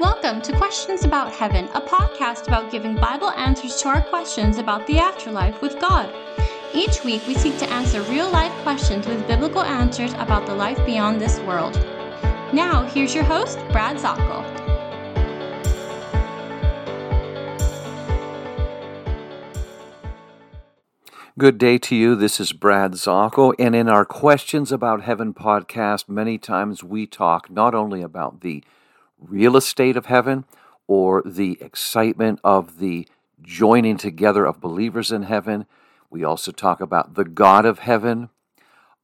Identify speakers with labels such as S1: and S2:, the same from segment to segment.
S1: Welcome to Questions About Heaven, a podcast about giving Bible answers to our questions about the afterlife with God. Each week, we seek to answer real life questions with biblical answers about the life beyond this world. Now, here's your host, Brad Zockel.
S2: Good day to you. This is Brad Zockel, and in our Questions About Heaven podcast, many times we talk not only about the real estate of heaven or the excitement of the joining together of believers in heaven. We also talk about the God of heaven,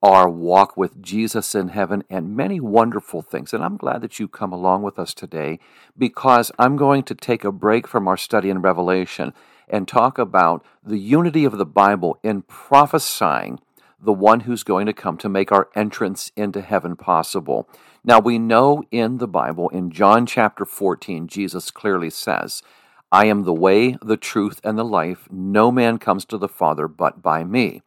S2: our walk with Jesus in heaven, and many wonderful things. And I'm glad that you come along with us today because I'm going to take a break from our study in Revelation and talk about the unity of the Bible in prophesying the one who's going to come to make our entrance into heaven possible. Now, we know in the Bible, in John chapter 14, Jesus clearly says, I am the way, the truth, and the life. No man comes to the Father but by me.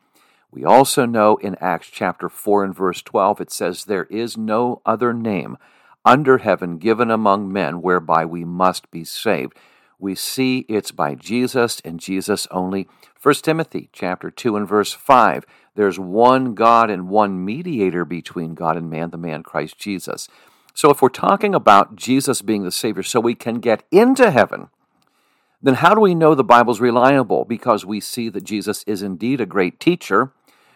S2: We also know in Acts chapter 4 and verse 12, it says, There is no other name under heaven given among men whereby we must be saved. We see it's by Jesus and Jesus only. 1 Timothy chapter 2 and verse 5 there's one God and one mediator between God and man, the man Christ Jesus. So if we're talking about Jesus being the Savior so we can get into heaven, then how do we know the Bible's reliable? Because we see that Jesus is indeed a great teacher.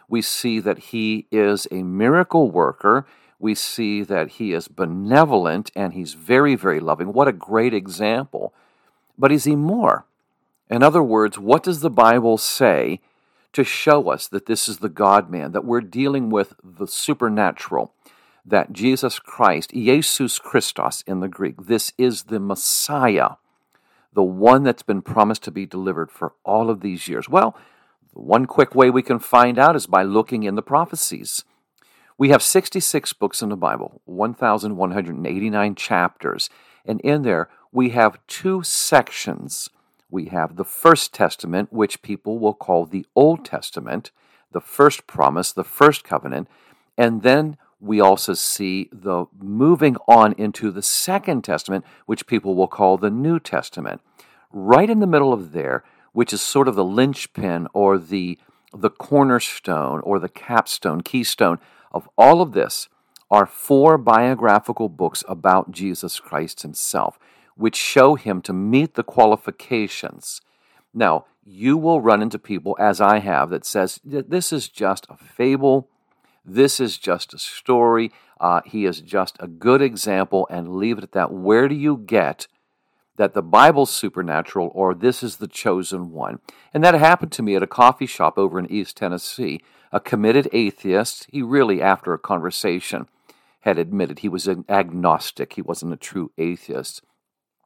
S2: We see that he is a miracle worker. We see that he is benevolent and he's very, very loving. What a great example. But is he more? In other words, what does the Bible say to show us that this is the God man, that we're dealing with the supernatural, that Jesus Christ, Jesus Christos in the Greek, this is the Messiah, the one that's been promised to be delivered for all of these years? Well, one quick way we can find out is by looking in the prophecies. We have 66 books in the Bible, 1,189 chapters, and in there we have two sections we have the First Testament, which people will call the Old Testament, the first promise, the first covenant, and then we also see the moving on into the Second Testament, which people will call the New Testament. Right in the middle of there, which is sort of the linchpin or the the cornerstone or the capstone, keystone of all of this, are four biographical books about Jesus Christ himself which show him to meet the qualifications. Now, you will run into people, as I have, that says this is just a fable, this is just a story, uh, he is just a good example, and leave it at that. Where do you get that the Bible's supernatural or this is the chosen one? And that happened to me at a coffee shop over in East Tennessee. A committed atheist, he really, after a conversation, had admitted he was an agnostic, he wasn't a true atheist.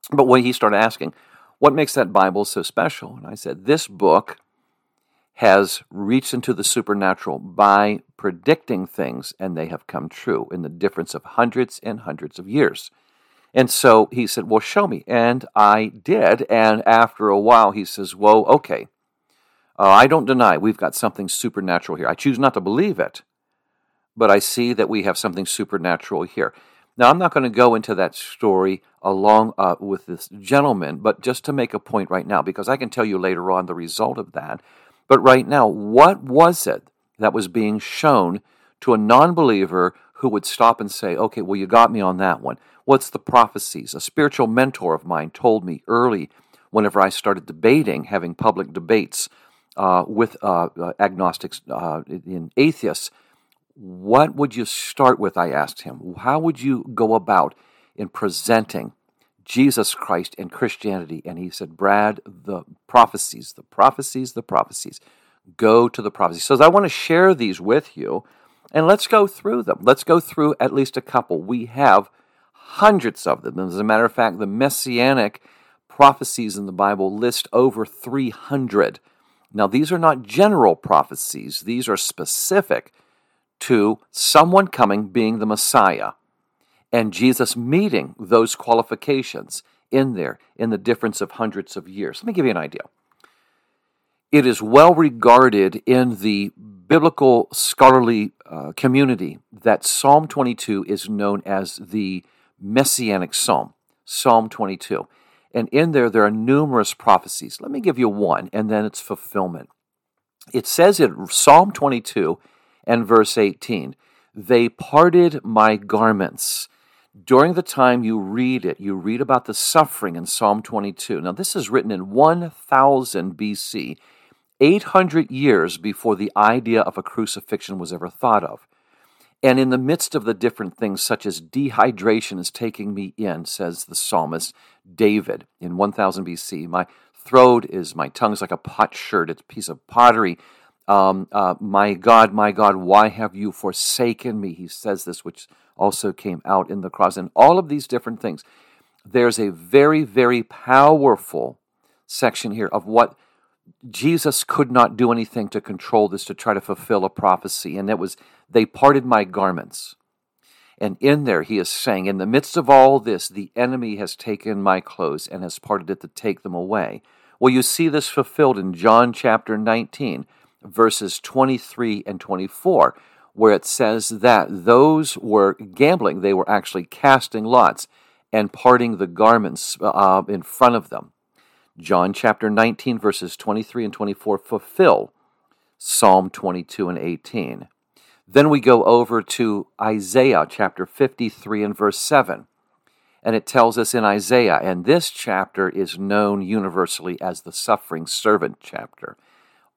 S2: But when he started asking, what makes that Bible so special? And I said, this book has reached into the supernatural by predicting things, and they have come true in the difference of hundreds and hundreds of years. And so he said, Well, show me. And I did. And after a while, he says, Whoa, okay. Uh, I don't deny we've got something supernatural here. I choose not to believe it, but I see that we have something supernatural here. Now, I'm not going to go into that story along uh, with this gentleman, but just to make a point right now, because I can tell you later on the result of that. But right now, what was it that was being shown to a non believer who would stop and say, okay, well, you got me on that one? What's the prophecies? A spiritual mentor of mine told me early, whenever I started debating, having public debates uh, with uh, uh agnostics uh, and atheists, what would you start with? I asked him. How would you go about in presenting Jesus Christ and Christianity? And he said, Brad, the prophecies, the prophecies, the prophecies. Go to the prophecies. So I want to share these with you, and let's go through them. Let's go through at least a couple. We have hundreds of them. As a matter of fact, the messianic prophecies in the Bible list over 300. Now, these are not general prophecies, these are specific to someone coming being the Messiah and Jesus meeting those qualifications in there in the difference of hundreds of years. Let me give you an idea. It is well regarded in the biblical scholarly uh, community that Psalm 22 is known as the Messianic Psalm. Psalm 22. And in there, there are numerous prophecies. Let me give you one, and then it's fulfillment. It says in Psalm 22 and verse 18, They parted my garments. During the time you read it, you read about the suffering in Psalm 22. Now, this is written in 1000 BC, 800 years before the idea of a crucifixion was ever thought of. And in the midst of the different things, such as dehydration is taking me in, says the psalmist David in 1000 BC, my throat is, my tongue's like a potsherd, it's a piece of pottery. Um, uh, my God, my God, why have you forsaken me? He says this, which also came out in the cross. And all of these different things. There's a very, very powerful section here of what Jesus could not do anything to control this to try to fulfill a prophecy. And it was, they parted my garments. And in there, he is saying, in the midst of all this, the enemy has taken my clothes and has parted it to take them away. Well, you see this fulfilled in John chapter 19, verses 23 and 24, where it says that those were gambling. They were actually casting lots and parting the garments uh, in front of them. John chapter 19, verses 23 and 24 fulfill Psalm 22 and 18. Then we go over to Isaiah chapter 53 and verse 7. And it tells us in Isaiah, and this chapter is known universally as the suffering servant chapter.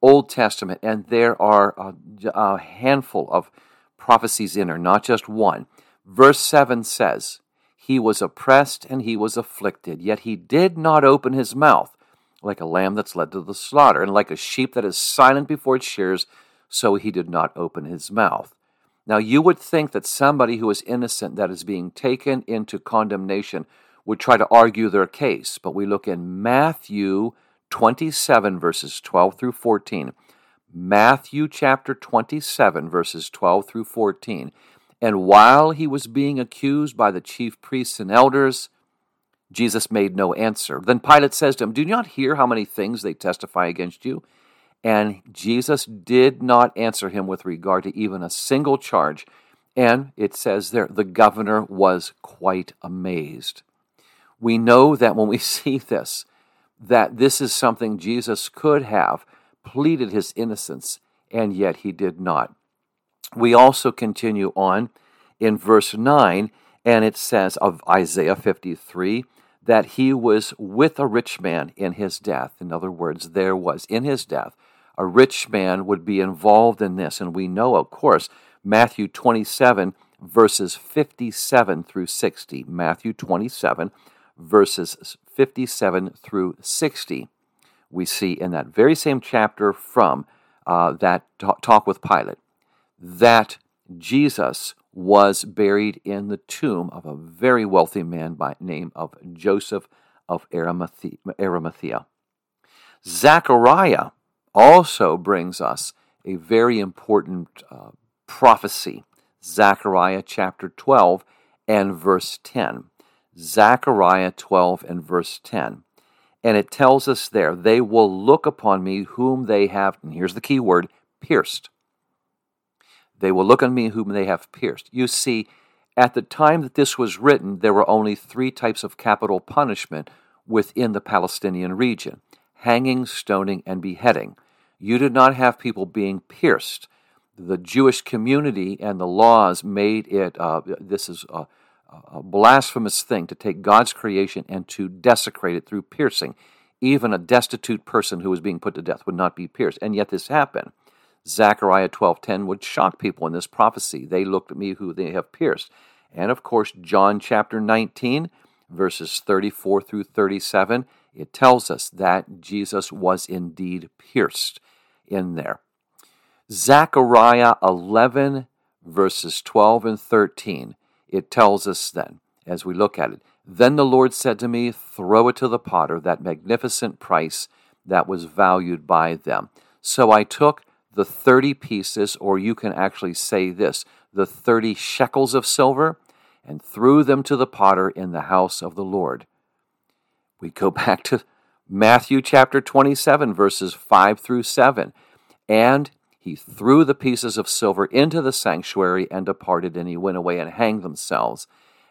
S2: Old Testament, and there are a, a handful of prophecies in there, not just one. Verse 7 says, He was oppressed and he was afflicted, yet he did not open his mouth, like a lamb that's led to the slaughter, and like a sheep that is silent before its shears, so he did not open his mouth. Now, you would think that somebody who is innocent, that is being taken into condemnation, would try to argue their case, but we look in Matthew 27, verses 12 through 14. Matthew chapter 27, verses 12 through 14. And while he was being accused by the chief priests and elders, Jesus made no answer. Then Pilate says to him, Do you not hear how many things they testify against you? And Jesus did not answer him with regard to even a single charge. And it says there, the governor was quite amazed. We know that when we see this, that this is something Jesus could have pleaded his innocence, and yet he did not. We also continue on in verse 9, and it says of Isaiah 53 that he was with a rich man in his death. In other words, there was in his death, a rich man would be involved in this. And we know, of course, Matthew 27, verses 57 through 60. Matthew 27, verses 57 through 60, we see in that very same chapter from uh, that talk with Pilate that Jesus was buried in the tomb of a very wealthy man by name of Joseph of Arimathea. Zechariah also brings us a very important uh, prophecy. Zechariah chapter 12 and verse 10. Zechariah 12 and verse 10. And it tells us there, they will look upon me whom they have, and here's the key word, pierced. They will look on me whom they have pierced. You see, at the time that this was written, there were only three types of capital punishment within the Palestinian region hanging, stoning, and beheading. You did not have people being pierced. The Jewish community and the laws made it, uh, this is a, a blasphemous thing to take God's creation and to desecrate it through piercing. Even a destitute person who was being put to death would not be pierced. And yet this happened. Zechariah 12:10 would shock people in this prophecy. They looked at me who they have pierced. And of course, John chapter 19, verses 34 through 37, it tells us that Jesus was indeed pierced in there. Zechariah 11, verses 12 and 13, it tells us then, as we look at it, then the Lord said to me, Throw it to the potter, that magnificent price that was valued by them. So I took the 30 pieces, or you can actually say this, the 30 shekels of silver, and threw them to the potter in the house of the Lord. We go back to Matthew chapter 27, verses 5 through 7. And he threw the pieces of silver into the sanctuary and departed, and he went away and hanged themselves.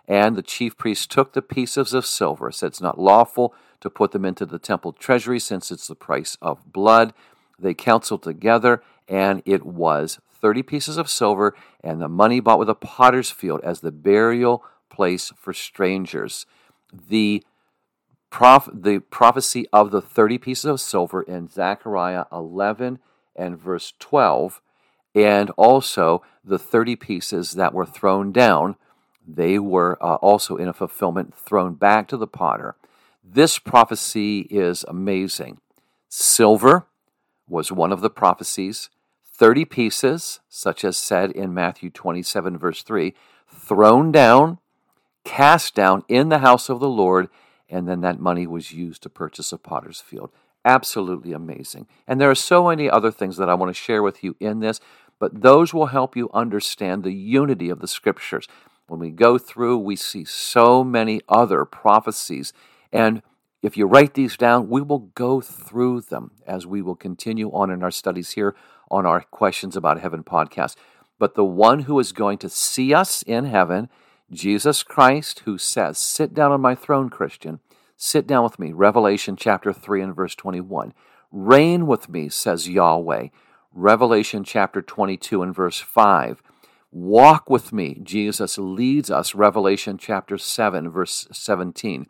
S2: And the chief priests took the pieces of silver, said it's not lawful to put them into the temple treasury since it's the price of blood. They counseled together, and it was 30 pieces of silver and the money bought with a potter's field as the burial place for strangers. The, prof- the prophecy of the 30 pieces of silver in Zechariah 11 and verse 12, and also the 30 pieces that were thrown down, they were uh, also in a fulfillment thrown back to the potter. This prophecy is amazing. Silver was one of the prophecies. 30 pieces, such as said in Matthew 27, verse 3, thrown down, cast down in the house of the Lord, and then that money was used to purchase a potter's field. Absolutely amazing. And there are so many other things that I want to share with you in this, but those will help you understand the unity of the scriptures. When we go through, we see so many other prophecies. And if you write these down, we will go through them as we will continue on in our studies here on our Questions About Heaven podcast. But the one who is going to see us in heaven, Jesus Christ, who says, Sit down on my throne, Christian. Sit down with me. Revelation chapter 3 and verse 21. Reign with me, says Yahweh. Revelation chapter 22 and verse 5. Walk with me. Jesus leads us. Revelation chapter 7, verse 17.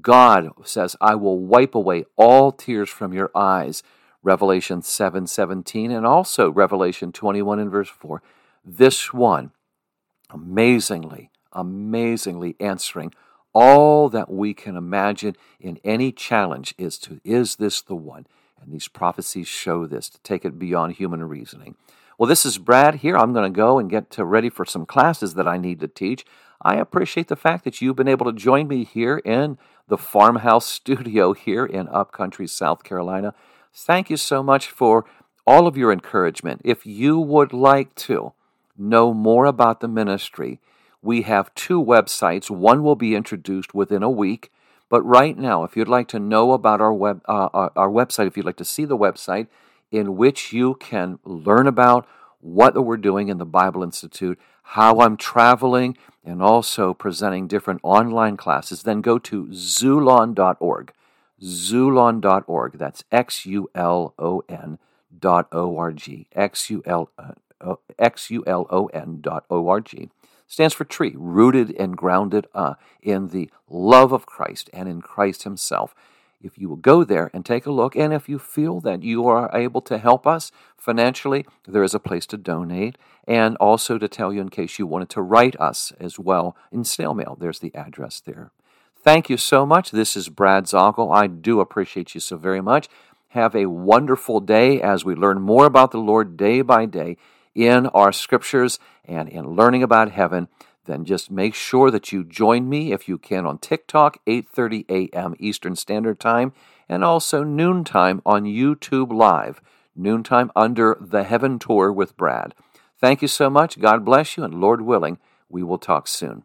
S2: God says, I will wipe away all tears from your eyes. Revelation 7 17, and also Revelation 21 and verse 4. This one, amazingly, amazingly answering all that we can imagine in any challenge is to is this the one? And these prophecies show this to take it beyond human reasoning. Well this is brad here. I'm going to go and get to ready for some classes that i need to teach. I appreciate the fact that you've been able to join me here in the farmhouse studio here in upcountry south carolina. Thank you so much for all of your encouragement. If you would like to know more about the ministry we have two websites. One will be introduced within a week. But right now, if you'd like to know about our web uh, our, our website, if you'd like to see the website in which you can learn about what we're doing in the Bible Institute, how I'm traveling, and also presenting different online classes, then go to xulon.org. Xulon.org. That's X U L O N dot O R G. X U L O N dot O R G stands for tree, rooted and grounded uh, in the love of Christ and in Christ Himself. If you will go there and take a look, and if you feel that you are able to help us financially, there is a place to donate, and also to tell you in case you wanted to write us as well in snail mail. There's the address there. Thank you so much. This is Brad Zockel. I do appreciate you so very much. Have a wonderful day as we learn more about the Lord day by day in our scriptures and in learning about heaven, then just make sure that you join me if you can on TikTok, 8:30 a.m. Eastern Standard Time, and also noontime on YouTube Live, noontime under the Heaven Tour with Brad. Thank you so much. God bless you, and Lord willing, we will talk soon.